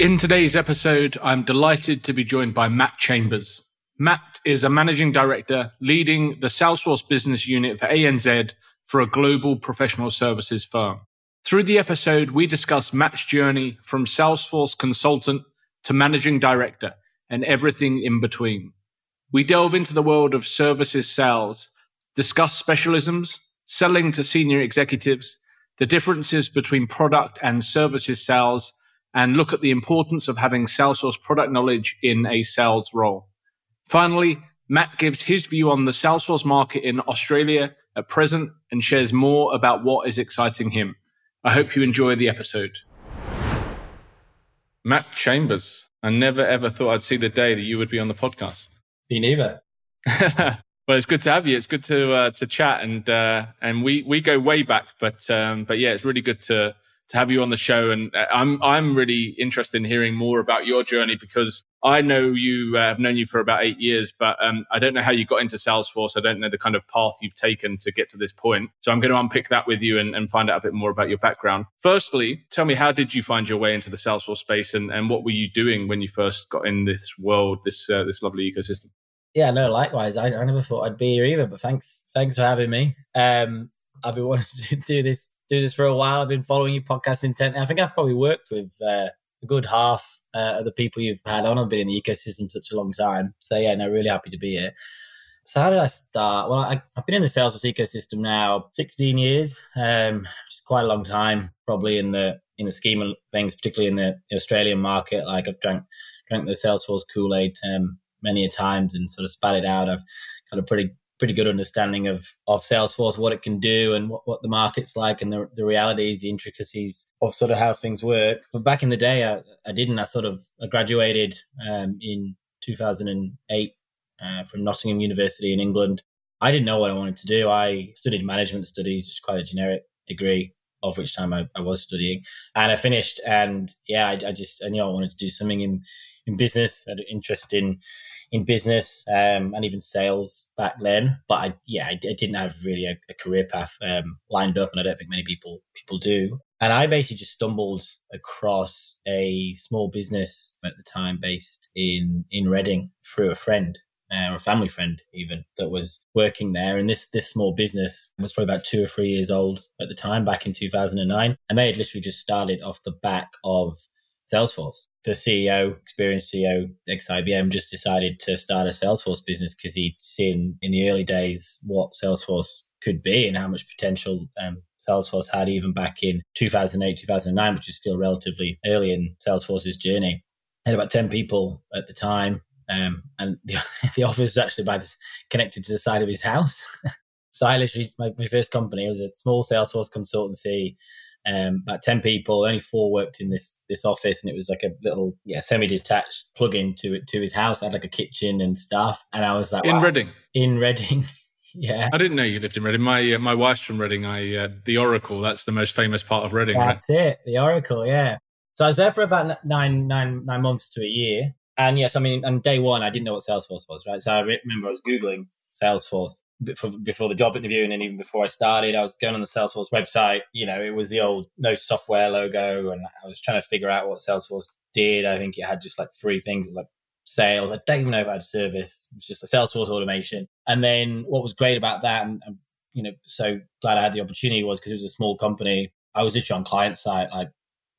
In today's episode, I'm delighted to be joined by Matt Chambers. Matt is a managing director leading the Salesforce business unit for ANZ for a global professional services firm. Through the episode, we discuss Matt's journey from Salesforce consultant to managing director and everything in between. We delve into the world of services sales, discuss specialisms, selling to senior executives, the differences between product and services sales, and look at the importance of having Salesforce product knowledge in a sales role. Finally, Matt gives his view on the Salesforce market in Australia at present and shares more about what is exciting him. I hope you enjoy the episode. Matt Chambers, I never ever thought I'd see the day that you would be on the podcast. Me neither. well, it's good to have you. It's good to uh, to chat, and uh, and we we go way back, but um, but yeah, it's really good to to have you on the show. And uh, I'm I'm really interested in hearing more about your journey because I know you uh, have known you for about eight years, but um, I don't know how you got into Salesforce. I don't know the kind of path you've taken to get to this point. So I'm going to unpick that with you and, and find out a bit more about your background. Firstly, tell me how did you find your way into the Salesforce space, and, and what were you doing when you first got in this world, this uh, this lovely ecosystem? Yeah, no, likewise. I, I never thought I'd be here either, but thanks thanks for having me. Um, I've been wanting to do this do this for a while. I've been following your podcast intently. I think I've probably worked with uh, a good half uh, of the people you've had on. I've been in the ecosystem such a long time. So yeah, no, really happy to be here. So how did I start? Well, I, have been in the Salesforce ecosystem now 16 years, um, which is quite a long time, probably in the in the scheme of things, particularly in the Australian market. Like I've drank drank the Salesforce Kool Aid um, many a times and sort of spat it out. I've got a pretty pretty good understanding of of Salesforce, what it can do, and what, what the market's like, and the, the realities, the intricacies of sort of how things work. But back in the day, I, I didn't. I sort of I graduated um, in 2008 uh, from Nottingham University in England. I didn't know what I wanted to do. I studied management studies, which is quite a generic degree, of which time I, I was studying, and I finished. And yeah, I, I, just I knew I wanted to do something in in business. I had an interest in in business um, and even sales back then. But I, yeah, I, I didn't have really a, a career path um, lined up, and I don't think many people people do. And I basically just stumbled across a small business at the time based in in Reading through a friend. Uh, or a family friend even that was working there and this this small business was probably about two or three years old at the time back in 2009 and they had literally just started off the back of Salesforce. The CEO, experienced CEO, ex IBM, just decided to start a Salesforce business because he'd seen in the early days what Salesforce could be and how much potential um, Salesforce had even back in 2008, 2009, which is still relatively early in Salesforce's journey. Had about 10 people at the time. Um, and the, the office was actually by the, connected to the side of his house. so I literally, my, my first company was a small Salesforce consultancy um, about 10 people, only four worked in this this office, and it was like a little yeah semi-detached plug-in to it to his house. I had like a kitchen and stuff, and I was like, in wow. Reading, in Reading. yeah, I didn't know you lived in Reading. My uh, my wife's from Reading. I uh, the Oracle. That's the most famous part of Reading. That's right? it, the Oracle. Yeah. So I was there for about nine nine nine months to a year, and yes, I mean, on day one, I didn't know what Salesforce was, right? So I remember I was googling Salesforce before, the job interview and then even before I started, I was going on the Salesforce website. You know, it was the old no software logo, and I was trying to figure out what Salesforce did. I think it had just like three things, like sales. I don't even know if I had service. It was just a Salesforce automation. And then what was great about that, and, and you know, so glad I had the opportunity was because it was a small company. I was literally on client side like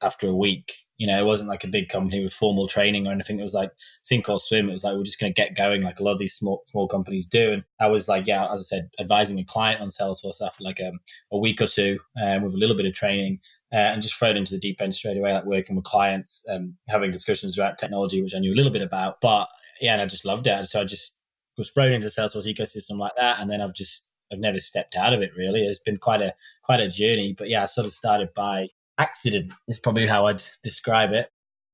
after a week you know, it wasn't like a big company with formal training or anything. It was like sink or swim. It was like we're just going to get going, like a lot of these small small companies do. And I was like, yeah, as I said, advising a client on Salesforce after like um, a week or two um, with a little bit of training. Uh, and just thrown into the deep end straight away, like working with clients, um, having discussions about technology, which I knew a little bit about. But yeah, and I just loved it. So I just was thrown into the Salesforce ecosystem like that, and then I've just I've never stepped out of it really. It's been quite a quite a journey. But yeah, I sort of started by accident is probably how I'd describe it.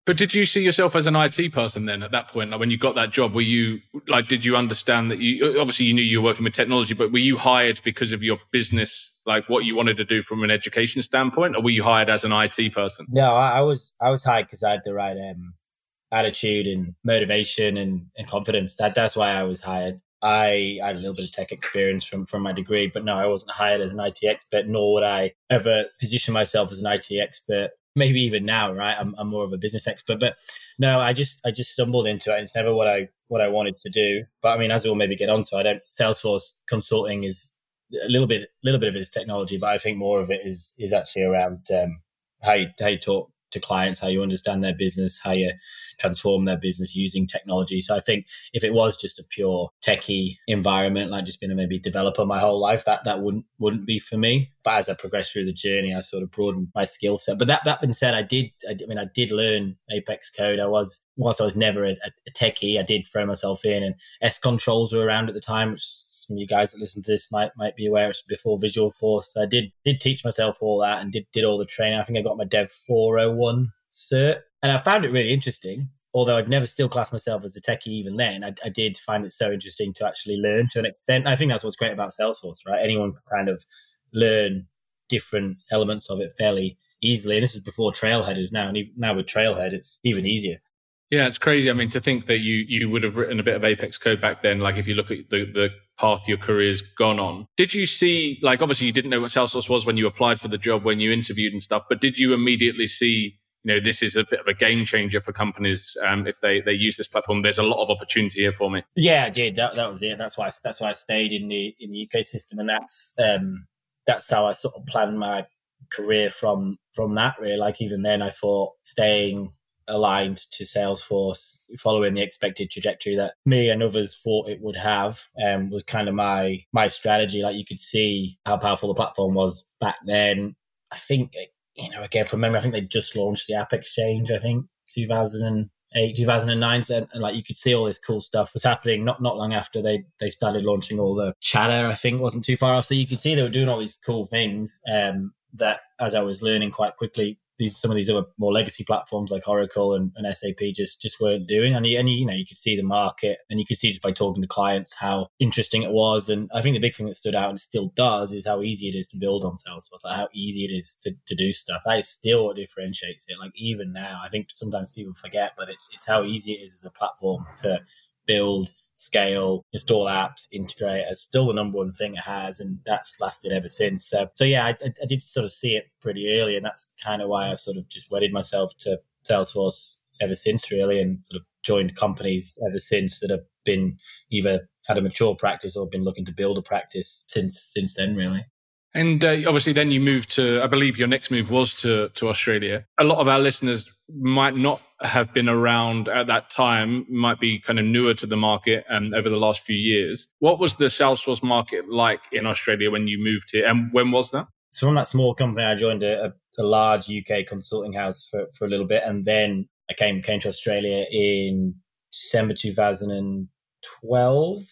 But did you see yourself as an IT person then at that point? Like when you got that job, were you like, did you understand that you obviously you knew you were working with technology, but were you hired because of your business, like what you wanted to do from an education standpoint, or were you hired as an IT person? No, I, I was I was hired because I had the right um, attitude and motivation and, and confidence. That that's why I was hired. I, I had a little bit of tech experience from, from my degree, but no, I wasn't hired as an IT expert, nor would I ever position myself as an IT expert maybe even now, right? I'm, I'm more of a business expert, but no, I just I just stumbled into it. It's never what I what I wanted to do. But I mean, as we'll maybe get onto, I don't Salesforce consulting is a little bit little bit of it is technology, but I think more of it is is actually around um, how you how you talk to clients, how you understand their business, how you transform their business using technology. So I think if it was just a pure techie environment, like just being a maybe developer my whole life, that that wouldn't wouldn't be for me. But as I progressed through the journey, I sort of broadened my skill set. But that that being said, I did I, I mean I did learn Apex code. I was whilst I was never a, a techie, I did throw myself in, and S controls were around at the time, which some of you guys that listen to this might might be aware it's before Visual Visualforce. I did did teach myself all that and did did all the training. I think I got my Dev 401 cert, and I found it really interesting. Although I'd never still class myself as a techie even then, I, I did find it so interesting to actually learn to an extent. I think that's what's great about Salesforce, right? Anyone can kind of learn different elements of it fairly easily. And this is before Trailhead is now, and even, now with Trailhead, it's even easier. Yeah, it's crazy. I mean, to think that you you would have written a bit of Apex code back then, like if you look at the the path your career's gone on. Did you see, like, obviously you didn't know what Salesforce was when you applied for the job, when you interviewed and stuff, but did you immediately see, you know, this is a bit of a game changer for companies um, if they they use this platform? There's a lot of opportunity here for me. Yeah, I did. That that was it. That's why that's why I stayed in the in the ecosystem, and that's um that's how I sort of planned my career from from that. Really, like even then, I thought staying aligned to Salesforce, following the expected trajectory that me and others thought it would have, um, was kind of my my strategy. Like you could see how powerful the platform was back then. I think you know again from memory, I think they just launched the App Exchange. I think 2008, 2009, and, and like you could see all this cool stuff was happening. Not not long after they they started launching all the chatter. I think wasn't too far off. So you could see they were doing all these cool things. Um, that as I was learning quite quickly these some of these other more legacy platforms like Oracle and, and SAP just just weren't doing. And you, and you, know you could see the market, and you could see just by talking to clients how interesting it was. And I think the big thing that stood out and still does is how easy it is to build on Salesforce, like how easy it is to, to do stuff. That is still what differentiates it. Like even now, I think sometimes people forget, but it's it's how easy it is as a platform to build scale, install apps, integrate as still the number one thing it has, and that's lasted ever since. So, so yeah, I, I did sort of see it pretty early, and that's kind of why I've sort of just wedded myself to Salesforce ever since, really, and sort of joined companies ever since that have been either had a mature practice or been looking to build a practice since since then, really. And uh, obviously, then you moved to, I believe your next move was to, to Australia. A lot of our listeners might not have been around at that time, might be kind of newer to the market um, over the last few years. What was the Salesforce market like in Australia when you moved here? And when was that? So, from that small company, I joined a, a large UK consulting house for, for a little bit. And then I came, came to Australia in December 2012.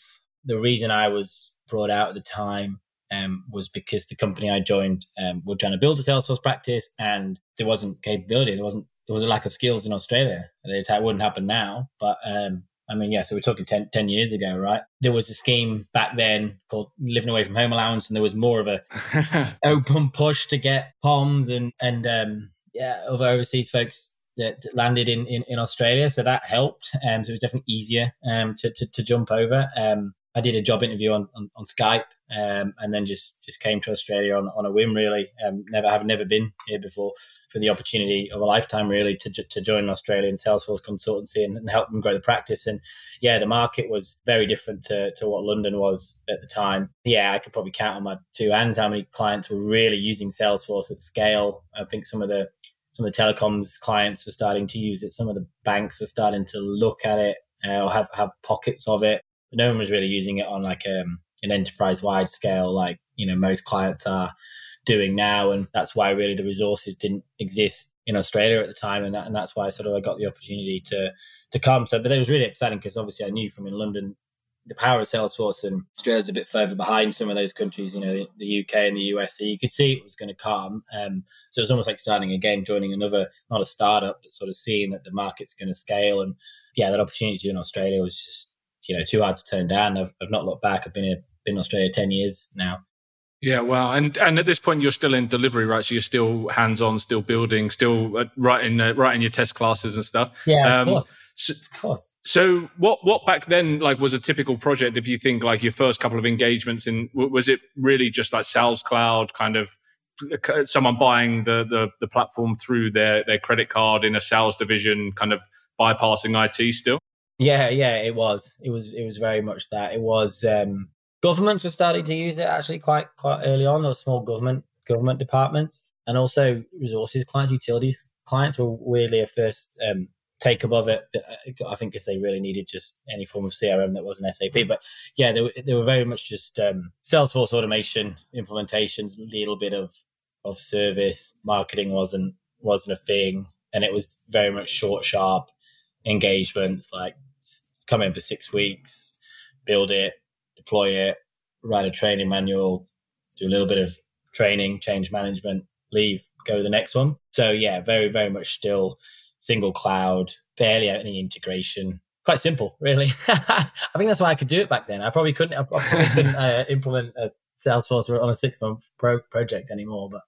The reason I was brought out at the time um, was because the company I joined um, were trying to build a Salesforce practice and there wasn't capability. There wasn't there was a lack of skills in Australia. It wouldn't happen now, but um, I mean, yeah. So we're talking 10, 10, years ago, right? There was a scheme back then called Living Away from Home Allowance, and there was more of a open push to get POMs and and um, yeah, other overseas folks that landed in, in, in Australia. So that helped. Um, so it was definitely easier um, to, to, to jump over. Um, I did a job interview on, on, on Skype um, and then just, just came to Australia on, on a whim, really. Um, never have never been here before for the opportunity of a lifetime, really, to, to join an Australian Salesforce consultancy and, and, help them grow the practice. And yeah, the market was very different to, to what London was at the time. Yeah, I could probably count on my two hands how many clients were really using Salesforce at scale. I think some of the some of the telecoms clients were starting to use it. Some of the banks were starting to look at it uh, or have, have pockets of it no one was really using it on like um, an enterprise wide scale, like you know most clients are doing now, and that's why really the resources didn't exist in Australia at the time, and, that, and that's why sort of I got the opportunity to to come. So, but it was really exciting because obviously I knew from in London the power of Salesforce, and Australia's a bit further behind some of those countries, you know, the, the UK and the US. So you could see it was going to come. Um, so it was almost like starting again, joining another, not a startup, but sort of seeing that the market's going to scale. And yeah, that opportunity in Australia was just you know too hard to turn down. I've, I've not looked back. I've been here, been in Australia ten years now. Yeah, wow. And and at this point, you're still in delivery, right? So you're still hands on, still building, still uh, writing uh, writing your test classes and stuff. Yeah, um, of course. So, of course. So what what back then like was a typical project? If you think like your first couple of engagements in, was it really just like Sales Cloud kind of someone buying the, the the platform through their their credit card in a sales division, kind of bypassing IT still. Yeah, yeah, it was. It was. It was very much that. It was. Um, governments were starting to use it actually quite quite early on. Those small government government departments, and also resources clients, utilities clients were weirdly a first um, take above it. Uh, I think because they really needed just any form of CRM that wasn't SAP. But yeah, they were, they were very much just um, Salesforce automation implementations, a little bit of of service marketing wasn't wasn't a thing, and it was very much short, sharp engagements. Like come in for six weeks, build it, deploy it, write a training manual, do a little bit of training, change management, leave, go to the next one. So yeah, very very much still single cloud, barely any integration. Quite simple, really. I think that's why I could do it back then. I probably couldn't. I probably couldn't uh, implement a Salesforce on a six month pro- project anymore. But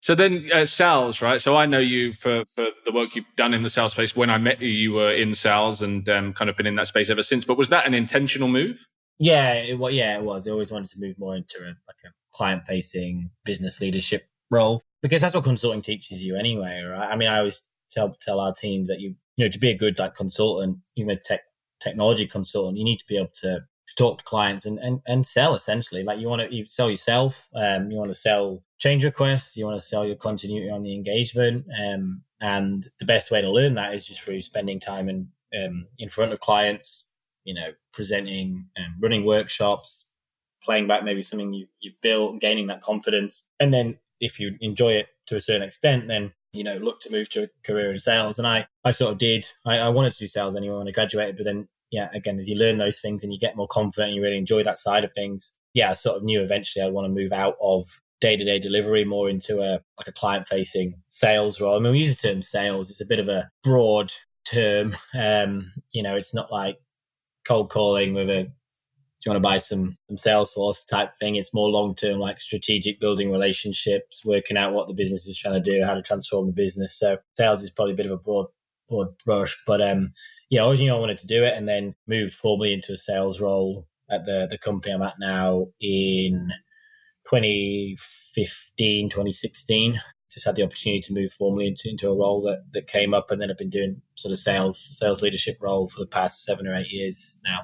so then uh, sales, right? So I know you for for the work you've done in the sales space. When I met you, you were in sales and um, kind of been in that space ever since. But was that an intentional move? Yeah, it, well, yeah, it was. I always wanted to move more into a, like a client facing business leadership role because that's what consulting teaches you anyway, right? I mean, I always tell tell our team that you you know to be a good like consultant, even a tech technology consultant, you need to be able to, to talk to clients and, and and sell essentially. Like you want to you sell yourself, um, you want to sell change requests, you want to sell your continuity on the engagement, um, and the best way to learn that is just through spending time in um, in front of clients, you know, presenting, and running workshops, playing back maybe something you, you've built, gaining that confidence, and then if you enjoy it to a certain extent, then you know, look to move to a career in sales. And I, I sort of did. I, I wanted to do sales anyway when I graduated, but then, yeah, again, as you learn those things and you get more confident and you really enjoy that side of things, yeah, I sort of knew eventually I'd want to move out of day to day delivery more into a like a client facing sales role. I mean, we use the term sales; it's a bit of a broad term. Um, you know, it's not like cold calling with a do you want to buy some some Salesforce type thing, it's more long term, like strategic building relationships, working out what the business is trying to do, how to transform the business. So sales is probably a bit of a broad broad brush, but um, yeah, I always knew I wanted to do it, and then moved formally into a sales role at the the company I'm at now in 2015, 2016 just had the opportunity to move formally into, into a role that, that came up and then I've been doing sort of sales sales leadership role for the past seven or eight years now.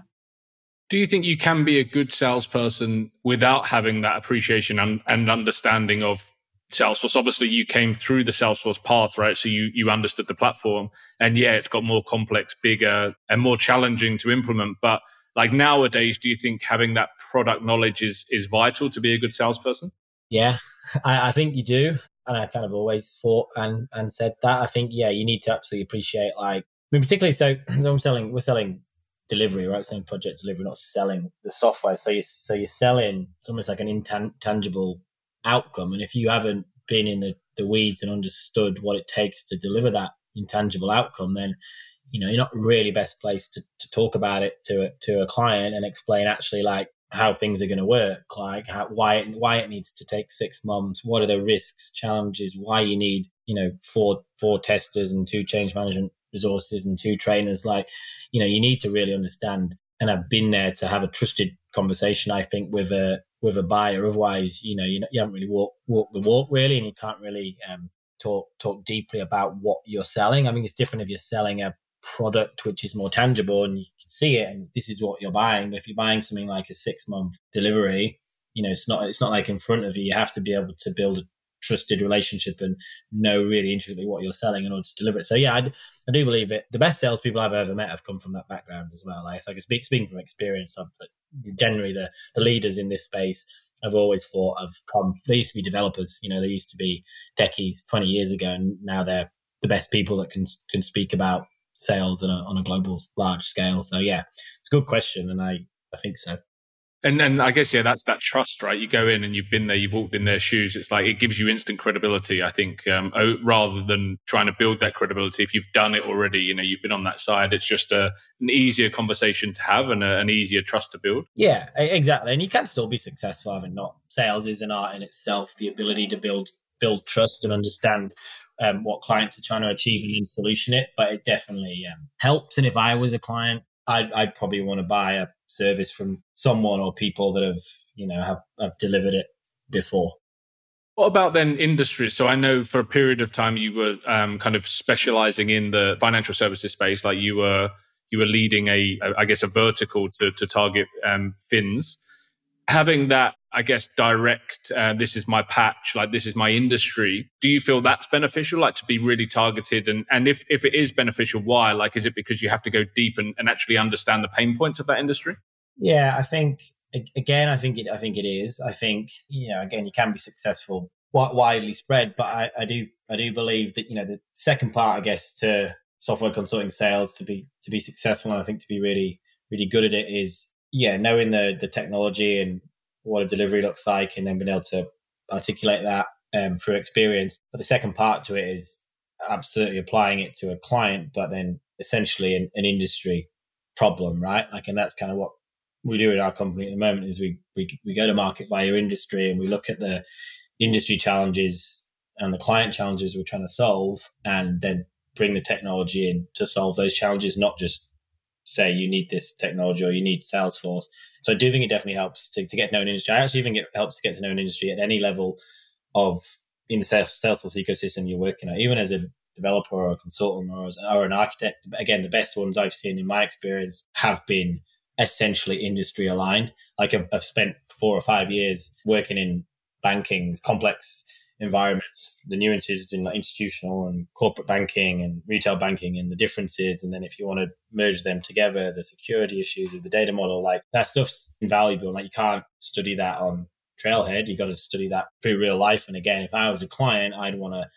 Do you think you can be a good salesperson without having that appreciation and, and understanding of Salesforce? Obviously, you came through the Salesforce path, right? So you you understood the platform, and yeah, it's got more complex, bigger, and more challenging to implement. But like nowadays, do you think having that product knowledge is is vital to be a good salesperson? Yeah, I, I think you do, and I kind of always thought and and said that. I think yeah, you need to absolutely appreciate like I mean, particularly so. so I'm selling, we're selling delivery, right? Selling project delivery, not selling the software. So you so you're selling almost like an intangible outcome. And if you haven't been in the, the weeds and understood what it takes to deliver that intangible outcome, then you know you're not really best placed to, to talk about it to a, to a client and explain actually like how things are going to work, like how, why it, why it needs to take six months, what are the risks, challenges, why you need you know four four testers and two change management resources and two trainers. Like, you know, you need to really understand and have been there to have a trusted conversation. I think with a with a buyer. Otherwise, you know, you, you haven't really walked walk the walk really, and you can't really um, talk talk deeply about what you're selling. I mean, it's different if you're selling a product which is more tangible and you can see it and this is what you're buying. But if you're buying something like a six month delivery, you know, it's not it's not like in front of you. You have to be able to build a trusted relationship and know really intricately what you're selling in order to deliver it. So yeah, I, I do believe it. The best salespeople I've ever met have come from that background as well. Like, so I can speak, speaking from experience, I've, generally the, the leaders in this space I've always thought of come, they used to be developers, you know, they used to be techies 20 years ago and now they're the best people that can, can speak about sales on a, on a global large scale. So yeah, it's a good question. And I, I think so. And then I guess yeah, that's that trust, right? You go in and you've been there, you've walked in their shoes. It's like it gives you instant credibility. I think um, rather than trying to build that credibility, if you've done it already, you know, you've been on that side. It's just a, an easier conversation to have and a, an easier trust to build. Yeah, exactly. And you can still be successful having not sales is an art in itself. The ability to build build trust and understand um, what clients are trying to achieve and then solution it. But it definitely um, helps. And if I was a client, I'd, I'd probably want to buy a service from someone or people that have you know have, have delivered it before What about then industries? So I know for a period of time you were um, kind of specializing in the financial services space, like you were you were leading a, I guess, a vertical to, to target um, fins. Having that, I guess, direct. Uh, this is my patch. Like this is my industry. Do you feel that's beneficial? Like to be really targeted, and and if if it is beneficial, why? Like, is it because you have to go deep and, and actually understand the pain points of that industry? Yeah, I think again, I think it. I think it is. I think you know, again, you can be successful widely spread, but I, I do. I do believe that you know the second part, I guess, to software consulting sales to be to be successful, and I think to be really really good at it is yeah, knowing the the technology and what a delivery looks like, and then being able to articulate that um, through experience. But the second part to it is absolutely applying it to a client, but then essentially an, an industry problem, right? Like, and that's kind of what we do at our company at the moment is we, we, we go to market via industry and we look at the industry challenges and the client challenges we're trying to solve and then bring the technology in to solve those challenges, not just say you need this technology or you need Salesforce. So I do think it definitely helps to, to get to know an industry. I actually think it helps to get to know an industry at any level of in the Salesforce ecosystem you're working at, even as a developer or a consultant or, as, or an architect. Again, the best ones I've seen in my experience have been essentially industry aligned. Like I've, I've spent four or five years working in banking, complex environments, the nuances between like institutional and corporate banking and retail banking and the differences. And then if you want to merge them together, the security issues of the data model, like that stuff's invaluable. Like you can't study that on Trailhead. You got to study that through real life. And again, if I was a client, I'd want to,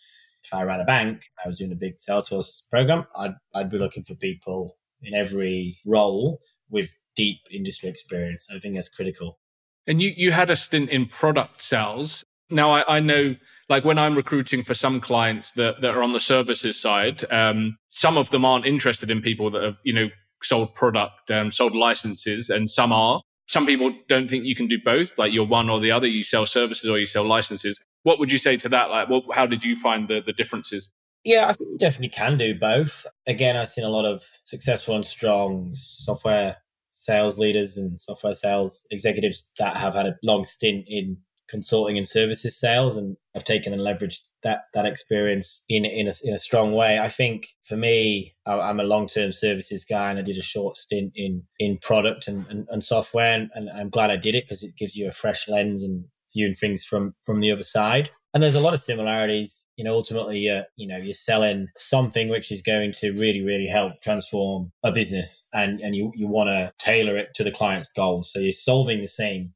if I ran a bank, I was doing a big Salesforce program, I'd, I'd be looking for people in every role with deep industry experience. I think that's critical. And you, you had a stint in product sales. Now I, I know, like when I'm recruiting for some clients that, that are on the services side, um, some of them aren't interested in people that have, you know, sold product, um, sold licenses, and some are. Some people don't think you can do both, like you're one or the other. You sell services or you sell licenses. What would you say to that? Like, what, how did you find the, the differences? Yeah, I think you definitely can do both. Again, I've seen a lot of successful and strong software sales leaders and software sales executives that have had a long stint in consulting and services sales and I've taken and leveraged that that experience in in a, in a strong way. I think for me, I'm a long term services guy, and I did a short stint in in product and and, and software, and, and, I'm glad I did it because it gives you a fresh lens and viewing things from from the other side and there's a lot of similarities. You know, ultimately, uh, you know, you're selling something which is going to really, really help transform a business, and and you you want to tailor it to the client's goals. So you're solving the same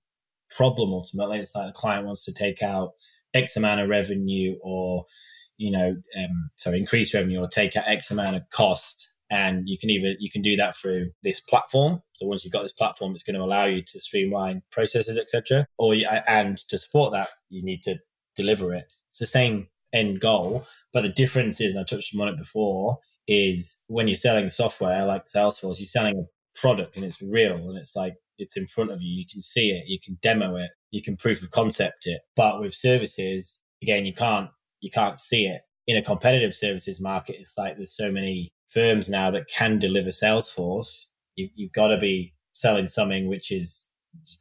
problem. Ultimately, it's like the client wants to take out X amount of revenue, or you know, um, so increase revenue, or take out X amount of cost. And you can either you can do that through this platform. So once you've got this platform, it's going to allow you to streamline processes, etc. Or and to support that, you need to deliver it. It's the same end goal, but the difference is, and I touched on it before, is when you're selling software like Salesforce, you're selling a product and it's real and it's like it's in front of you. You can see it, you can demo it, you can proof of concept it. But with services, again, you can't you can't see it. In a competitive services market, it's like there's so many firms now that can deliver Salesforce. You, you've got to be selling something which is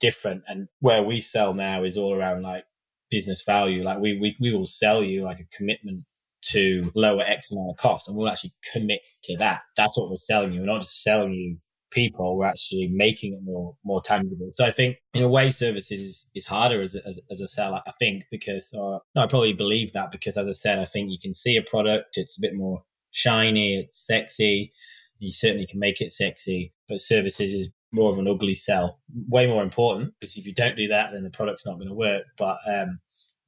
different. And where we sell now is all around like business value. Like we, we, we will sell you like a commitment to lower X amount of cost and we'll actually commit to that. That's what we're selling you. We're not just selling you people, we're actually making it more, more tangible. So I think in a way services is, is harder as a, as, as a seller, I think, because, or no, I probably believe that because as I said, I think you can see a product, it's a bit more shiny, it's sexy. You certainly can make it sexy, but services is more of an ugly sell. Way more important because if you don't do that, then the product's not going to work. But um,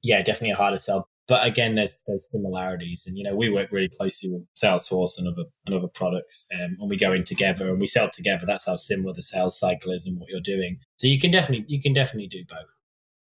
yeah, definitely a harder sell. But again, there's there's similarities, and you know we work really closely with Salesforce and other and other products, um, and we go in together and we sell together. That's how similar the sales cycle is and what you're doing. So you can definitely you can definitely do both.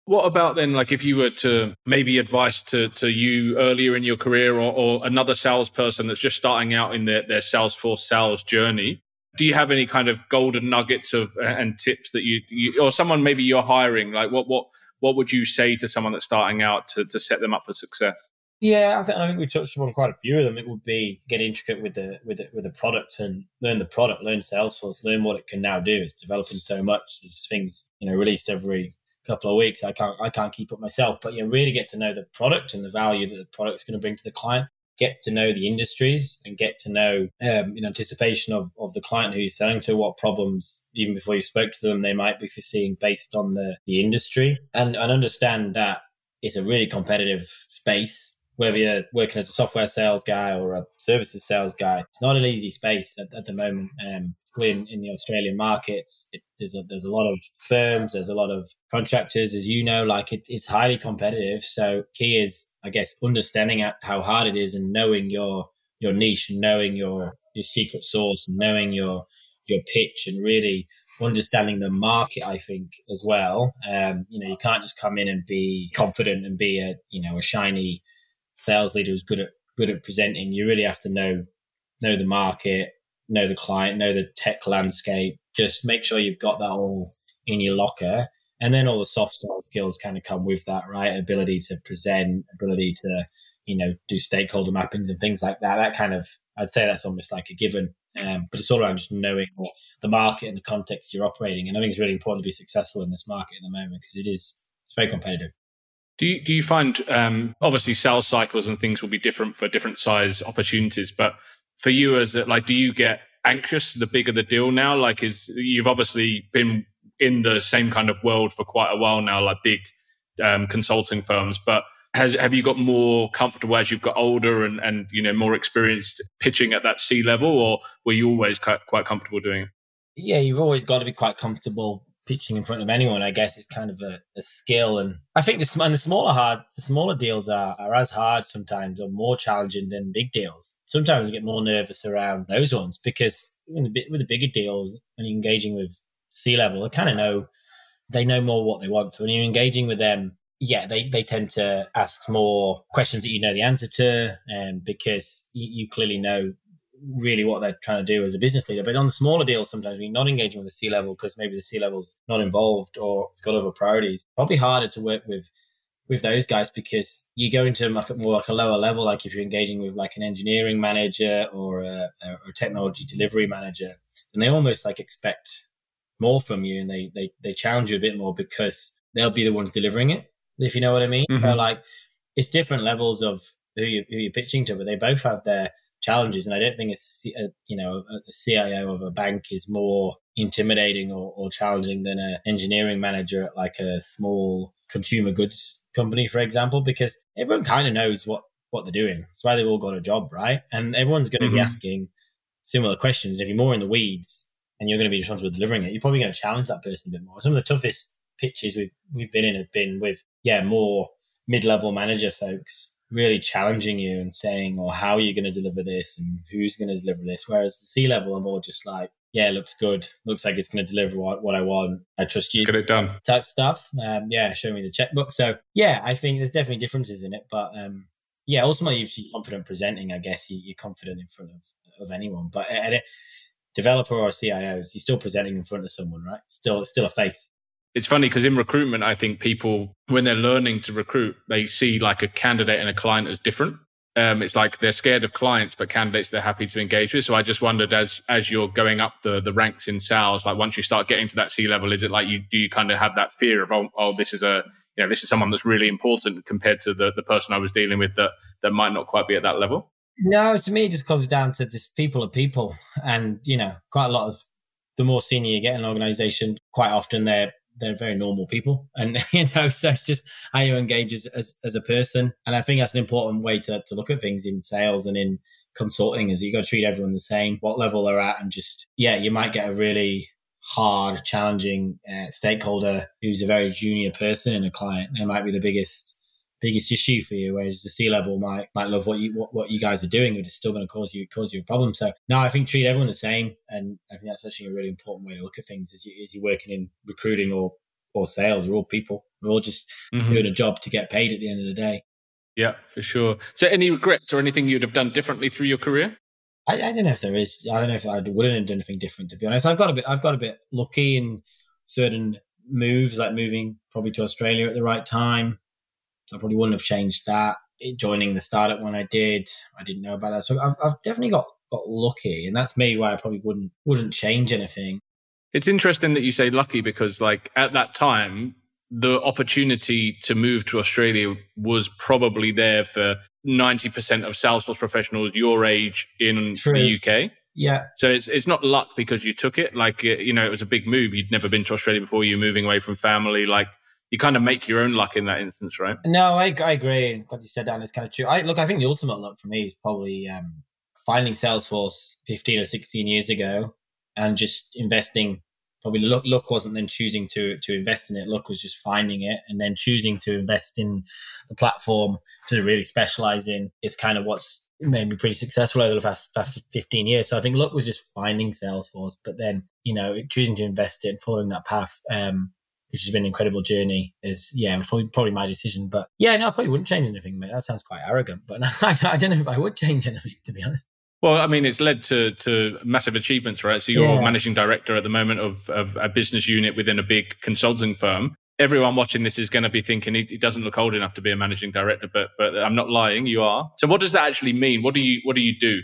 What about then, like if you were to maybe advice to, to you earlier in your career or, or another salesperson that's just starting out in their, their Salesforce sales journey? do you have any kind of golden nuggets of and tips that you, you, or someone maybe you're hiring like what what what would you say to someone that's starting out to, to set them up for success yeah I think, I think we touched upon quite a few of them it would be get intricate with the with the, with the product and learn the product learn salesforce learn what it can now do it's developing so much there's things you know released every couple of weeks. I can't I can't keep up myself. But you really get to know the product and the value that the product's going to bring to the client. Get to know the industries and get to know um, in anticipation of, of the client who you're selling to, what problems, even before you spoke to them, they might be foreseeing based on the, the industry and, and understand that it's a really competitive space whether you're working as a software sales guy or a services sales guy, it's not an easy space at, at the moment. Um, in, in the Australian markets, it, there's a there's a lot of firms, there's a lot of contractors, as you know, like it, it's highly competitive. So key is, I guess, understanding how hard it is and knowing your your niche knowing your your secret and knowing your your pitch and really understanding the market, I think, as well. Um, you know, you can't just come in and be confident and be a, you know, a shiny sales leader who's good at good at presenting, you really have to know know the market, know the client, know the tech landscape. Just make sure you've got that all in your locker. And then all the soft skills kind of come with that, right? Ability to present, ability to, you know, do stakeholder mappings and things like that. That kind of, I'd say that's almost like a given. Um, but it's all around just knowing the market and the context you're operating. And I think it's really important to be successful in this market at the moment because it is, it's very competitive. Do you, do you find um, obviously sales cycles and things will be different for different size opportunities, but for you as a, like, do you get anxious the bigger the deal now? Like, is you've obviously been in the same kind of world for quite a while now, like big um, consulting firms, but has, have you got more comfortable as you've got older and, and you know more experienced pitching at that C level, or were you always quite, quite comfortable doing it? Yeah, you've always got to be quite comfortable pitching in front of anyone, I guess, it's kind of a, a skill. And I think the, and the smaller hard, the smaller deals are, are as hard sometimes or more challenging than big deals. Sometimes I get more nervous around those ones because with the, with the bigger deals, you're engaging with C level, they kind of know they know more what they want. So when you're engaging with them, yeah, they, they tend to ask more questions that you know the answer to, um, because you, you clearly know really what they're trying to do as a business leader. But on the smaller deals, sometimes we're not engaging with the C level because maybe the C level's not involved or it's got other priorities. Probably harder to work with with those guys because you go into more like a lower level. Like if you're engaging with like an engineering manager or a, a technology delivery manager, and they almost like expect more from you and they, they they challenge you a bit more because they'll be the ones delivering it. If you know what I mean. Mm-hmm. So like it's different levels of who you who you're pitching to, but they both have their challenges. And I don't think a, a you know a, a, CIO of a bank is more intimidating or, or challenging than an engineering manager at like a small consumer goods company, for example, because everyone kind of knows what what they're doing. That's why they've all got a job, right? And everyone's going to mm-hmm. be asking similar questions. If you're more in the weeds and you're going to be responsible for delivering it, you're probably going to challenge that person a bit more. Some of the toughest pitches we've we've been in have been with yeah more mid level manager folks really challenging you and saying, well, how are you going to deliver this and who's going to deliver this? Whereas the C level are more just like, yeah, looks good. Looks like it's going to deliver what, what I want. I trust you. get it done. Type stuff. Um, yeah, show me the checkbook. So yeah, I think there's definitely differences in it, but um, yeah, ultimately, if you're confident presenting, I guess you, are confident in front of, of anyone. But at a developer or CIOs, you're still presenting in front of someone, right? Still, still a face it's funny because in recruitment, I think people, when they're learning to recruit, they see like a candidate and a client as different. Um, it's like they're scared of clients, but candidates they're happy to engage with. So I just wondered, as as you're going up the the ranks in sales, like once you start getting to that C level, is it like you do you kind of have that fear of oh, oh this is a you know this is someone that's really important compared to the the person I was dealing with that that might not quite be at that level? No, to me it just comes down to just people are people, and you know quite a lot of the more senior you get in an organization, quite often they're they're very normal people. And you know so it's just how you engage as, as, as, a person. And i think that's an important way to, to look at things in sales and in consulting is you got to treat everyone the same what level they're at and just yeah you might get a really hard challenging uh, stakeholder who's a very junior person in a client. They might be the biggest biggest issue for you, whereas the C level might might love what you what, what you guys are doing, but it's still going to cause you cause you a problem. So no, I think treat everyone the same, and I think that's actually a really important way to look at things as you as you're working in recruiting or or sales. We're all people. We're all just mm-hmm. doing a job to get paid at the end of the day. Yeah, for sure. So, any regrets or anything you'd have done differently through your career? I, I don't know if there is. I don't know if I wouldn't have done anything different. To be honest, I've got a bit. I've got a bit lucky in certain moves, like moving probably to Australia at the right time. So I probably wouldn't have changed that. Joining the startup when I did, I didn't know about that. So I've, I've definitely got got lucky, and that's maybe why I probably wouldn't wouldn't change anything. It's interesting that you say lucky because, like, at that time, the opportunity to move to Australia was probably there for 90% of Salesforce professionals your age in True. the UK. Yeah. So it's it's not luck because you took it. Like you know, it was a big move. You'd never been to Australia before. You're moving away from family. Like you kind of make your own luck in that instance, right? No, I, I agree. What you said, Dan, is kind of true. I look. I think the ultimate luck for me is probably um, finding Salesforce 15 or 16 years ago and just investing probably luck, luck wasn't then choosing to to invest in it. Luck was just finding it and then choosing to invest in the platform to really specialize in is kind of what's made me pretty successful over the past, past 15 years. So I think luck was just finding Salesforce, but then, you know, choosing to invest in, following that path, um, which has been an incredible journey is, yeah, it was probably, probably my decision. But yeah, no, I probably wouldn't change anything, mate. That sounds quite arrogant, but I, I don't know if I would change anything, to be honest. Well, I mean, it's led to to massive achievements, right? So you're yeah. managing director at the moment of of a business unit within a big consulting firm. Everyone watching this is going to be thinking he, he, doesn't look old enough to be a managing director, but but I'm not lying, you are. So what does that actually mean? What do you what do you do?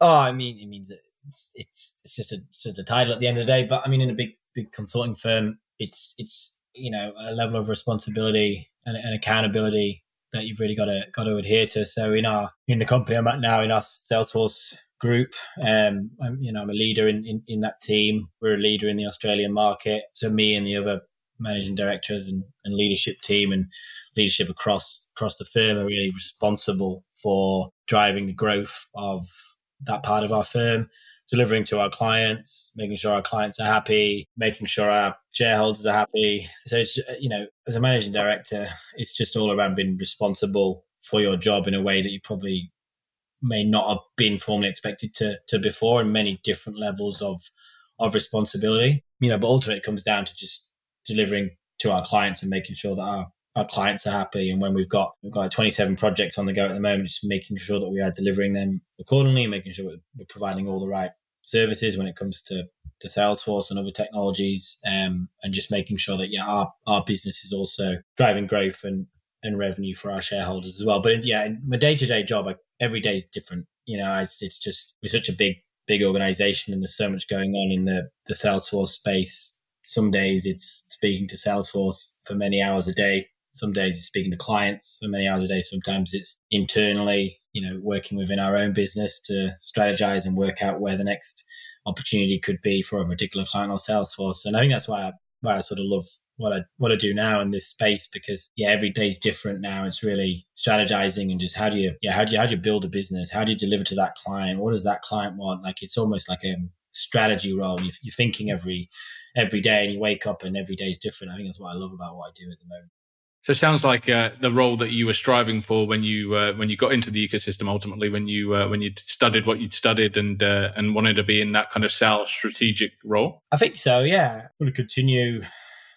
Oh, I mean, it means it's it's, it's just a it's just a title at the end of the day. But I mean, in a big big consulting firm, it's it's you know a level of responsibility and, and accountability that you've really got to got to adhere to. So in our in the company I'm at now in our Salesforce group, um, I'm you know I'm a leader in, in in that team. We're a leader in the Australian market. So me and the other managing directors and, and leadership team and leadership across across the firm are really responsible for driving the growth of that part of our firm delivering to our clients, making sure our clients are happy, making sure our shareholders are happy. So it's you know, as a managing director, it's just all around being responsible for your job in a way that you probably may not have been formally expected to to before, in many different levels of of responsibility. You know, but ultimately it comes down to just delivering to our clients and making sure that our our clients are happy. And when we've got we've got 27 projects on the go at the moment, making sure that we are delivering them accordingly, making sure we're providing all the right services when it comes to to Salesforce and other technologies, um, and just making sure that yeah, our our business is also driving growth and and revenue for our shareholders as well. But yeah, my day to day job, every day is different. You know, it's, it's just we're such a big big organization, and there's so much going on in the the Salesforce space. Some days it's speaking to Salesforce for many hours a day. Some days it's speaking to clients for many hours a day. Sometimes it's internally you know, working within our own business to strategize and work out where the next opportunity could be for a particular client or Salesforce. And I think that's why I, why I sort of love what I what I do now in this space because yeah, every day is different now. It's really strategizing and just how do you yeah how do you how do you build a business? How do you deliver to that client? What does that client want? Like it's almost like a strategy role. You're, you're thinking every every day and you wake up and every day is different. I think that's what I love about what I do at the moment. So it sounds like uh, the role that you were striving for when you uh, when you got into the ecosystem. Ultimately, when you uh, when you studied what you'd studied and uh, and wanted to be in that kind of sales strategic role. I think so. Yeah, I want to continue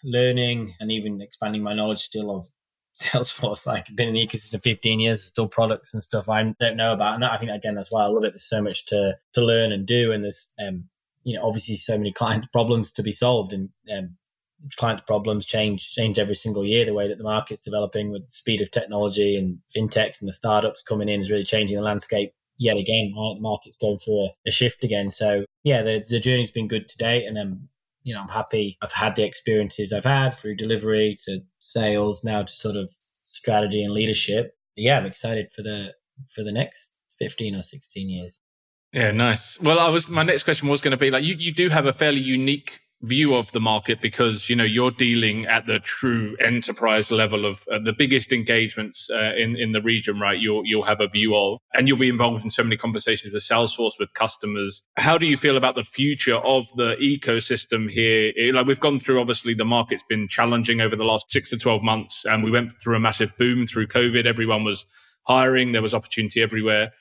learning and even expanding my knowledge still of Salesforce. Like been in the ecosystem 15 years, still products and stuff I don't know about. And I think again that's why I love it. There's so much to to learn and do, and there's um, you know obviously so many client problems to be solved and um, client problems change change every single year. The way that the market's developing with the speed of technology and fintechs and the startups coming in is really changing the landscape yet again. Right, the market's going through a, a shift again. So yeah, the the journey's been good to date, and I'm you know I'm happy. I've had the experiences I've had through delivery to sales, now to sort of strategy and leadership. Yeah, I'm excited for the for the next 15 or 16 years. Yeah, nice. Well, I was my next question was going to be like you you do have a fairly unique view of the market because you know you're dealing at the true enterprise level of uh, the biggest engagements uh, in in the region right you'll you'll have a view of. And you'll be involved in so many conversations with salesforce with customers. How do you feel about the future of the ecosystem here? It, like we've gone through obviously the market's been challenging over the last 6 to 12 months and we went through a massive boom through covid. Everyone was hiring. There was opportunity everywhere.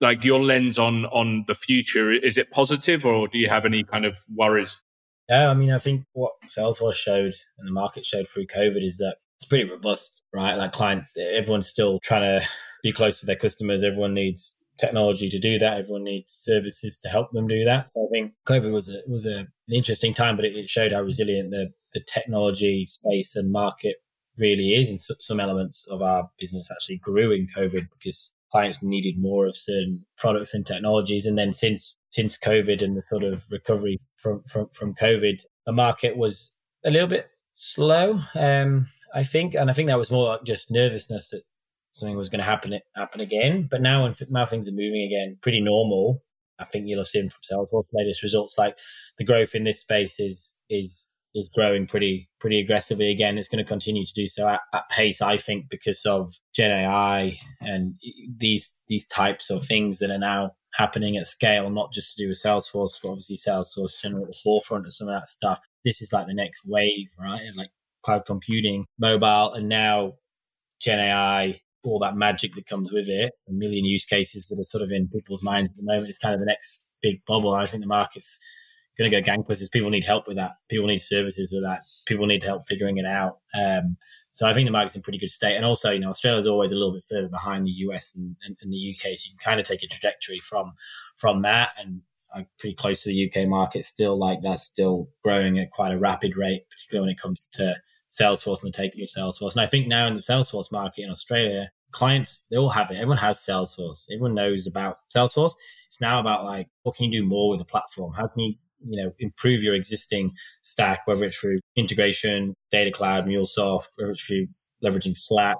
Like your lens on on the future is it positive or do you have any kind of worries yeah, I mean, I think what Salesforce showed and the market showed through COVID is that it's pretty robust, right? Like client, everyone's still trying to be close to their customers. Everyone needs technology to do that. Everyone needs services to help them do that. So I think COVID was a was a, an interesting time, but it, it showed how resilient the the technology space and market really is. And so, some elements of our business actually grew in COVID because clients needed more of certain products and technologies. And then since since COVID and the sort of recovery from from, from COVID, the market was a little bit slow. Um, I think, and I think that was more just nervousness that something was going to happen happen again. But now, now things are moving again, pretty normal. I think you'll have seen from Salesforce latest results, like the growth in this space is is is growing pretty pretty aggressively again. It's going to continue to do so at, at, pace, I think, because of Gen AI and these these types of things that are now happening at scale, not just to do with Salesforce, but obviously Salesforce generally at the forefront of some of that stuff. This is like the next wave, right? Like cloud computing, mobile, and now Gen AI, all that magic that comes with it, a million use cases that are sort of in people's minds at the moment. It's kind of the next big bubble. I think the market's going to go gangbusters. People need help with that. People need services with that. People need help figuring it out. Um, so I think the market's in pretty good state. And also, you know, Australia's always a little bit further behind the US and, and, and the UK. So you can kind of take a trajectory from from that. And I'm pretty close to the UK market still. Like that's still growing at quite a rapid rate, particularly when it comes to Salesforce and the taking of Salesforce. And I think now in the Salesforce market in Australia, clients they all have it. Everyone has Salesforce. Everyone knows about Salesforce. It's now about like what can you do more with the platform? How can you you know improve your existing stack, whether it's through integration, data cloud, MuleSoft, whether it's through leveraging Slack.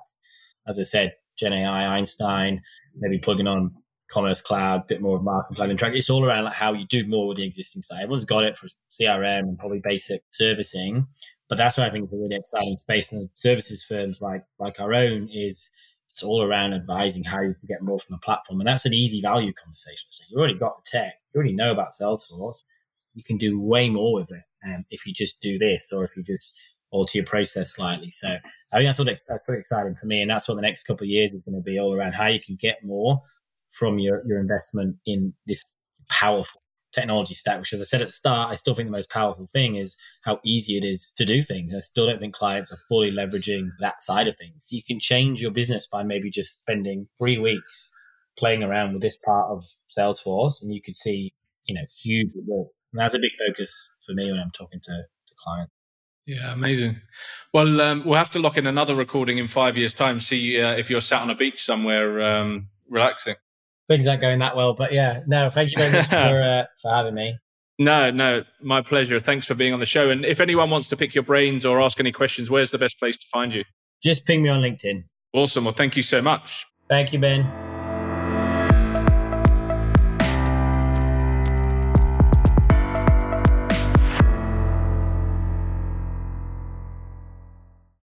As I said, Gen AI, Einstein, maybe plugging on Commerce Cloud, a bit more of Marketing Cloud track. It's all around like how you do more with the existing side. Everyone's got it for CRM and probably basic servicing, but that's why I think it's a really exciting space. And the services firms like like our own is it's all around advising how you can get more from the platform, and that's an easy value conversation. So you already got the tech, you already know about Salesforce you can do way more with it um, if you just do this or if you just alter your process slightly. So I think that's what that's really exciting for me, and that's what the next couple of years is going to be all around how you can get more from your your investment in this powerful technology stack. Which, as I said at the start, I still think the most powerful thing is how easy it is to do things. I still don't think clients are fully leveraging that side of things. You can change your business by maybe just spending three weeks playing around with this part of Salesforce, and you could see you know huge results and that's a big focus for me when I'm talking to, to clients. Yeah, amazing. Well, um, we'll have to lock in another recording in five years' time. See uh, if you're sat on a beach somewhere um, relaxing. Things aren't going that well, but yeah, no. Thank you very much for uh, for having me. No, no, my pleasure. Thanks for being on the show. And if anyone wants to pick your brains or ask any questions, where's the best place to find you? Just ping me on LinkedIn. Awesome. Well, thank you so much. Thank you, Ben.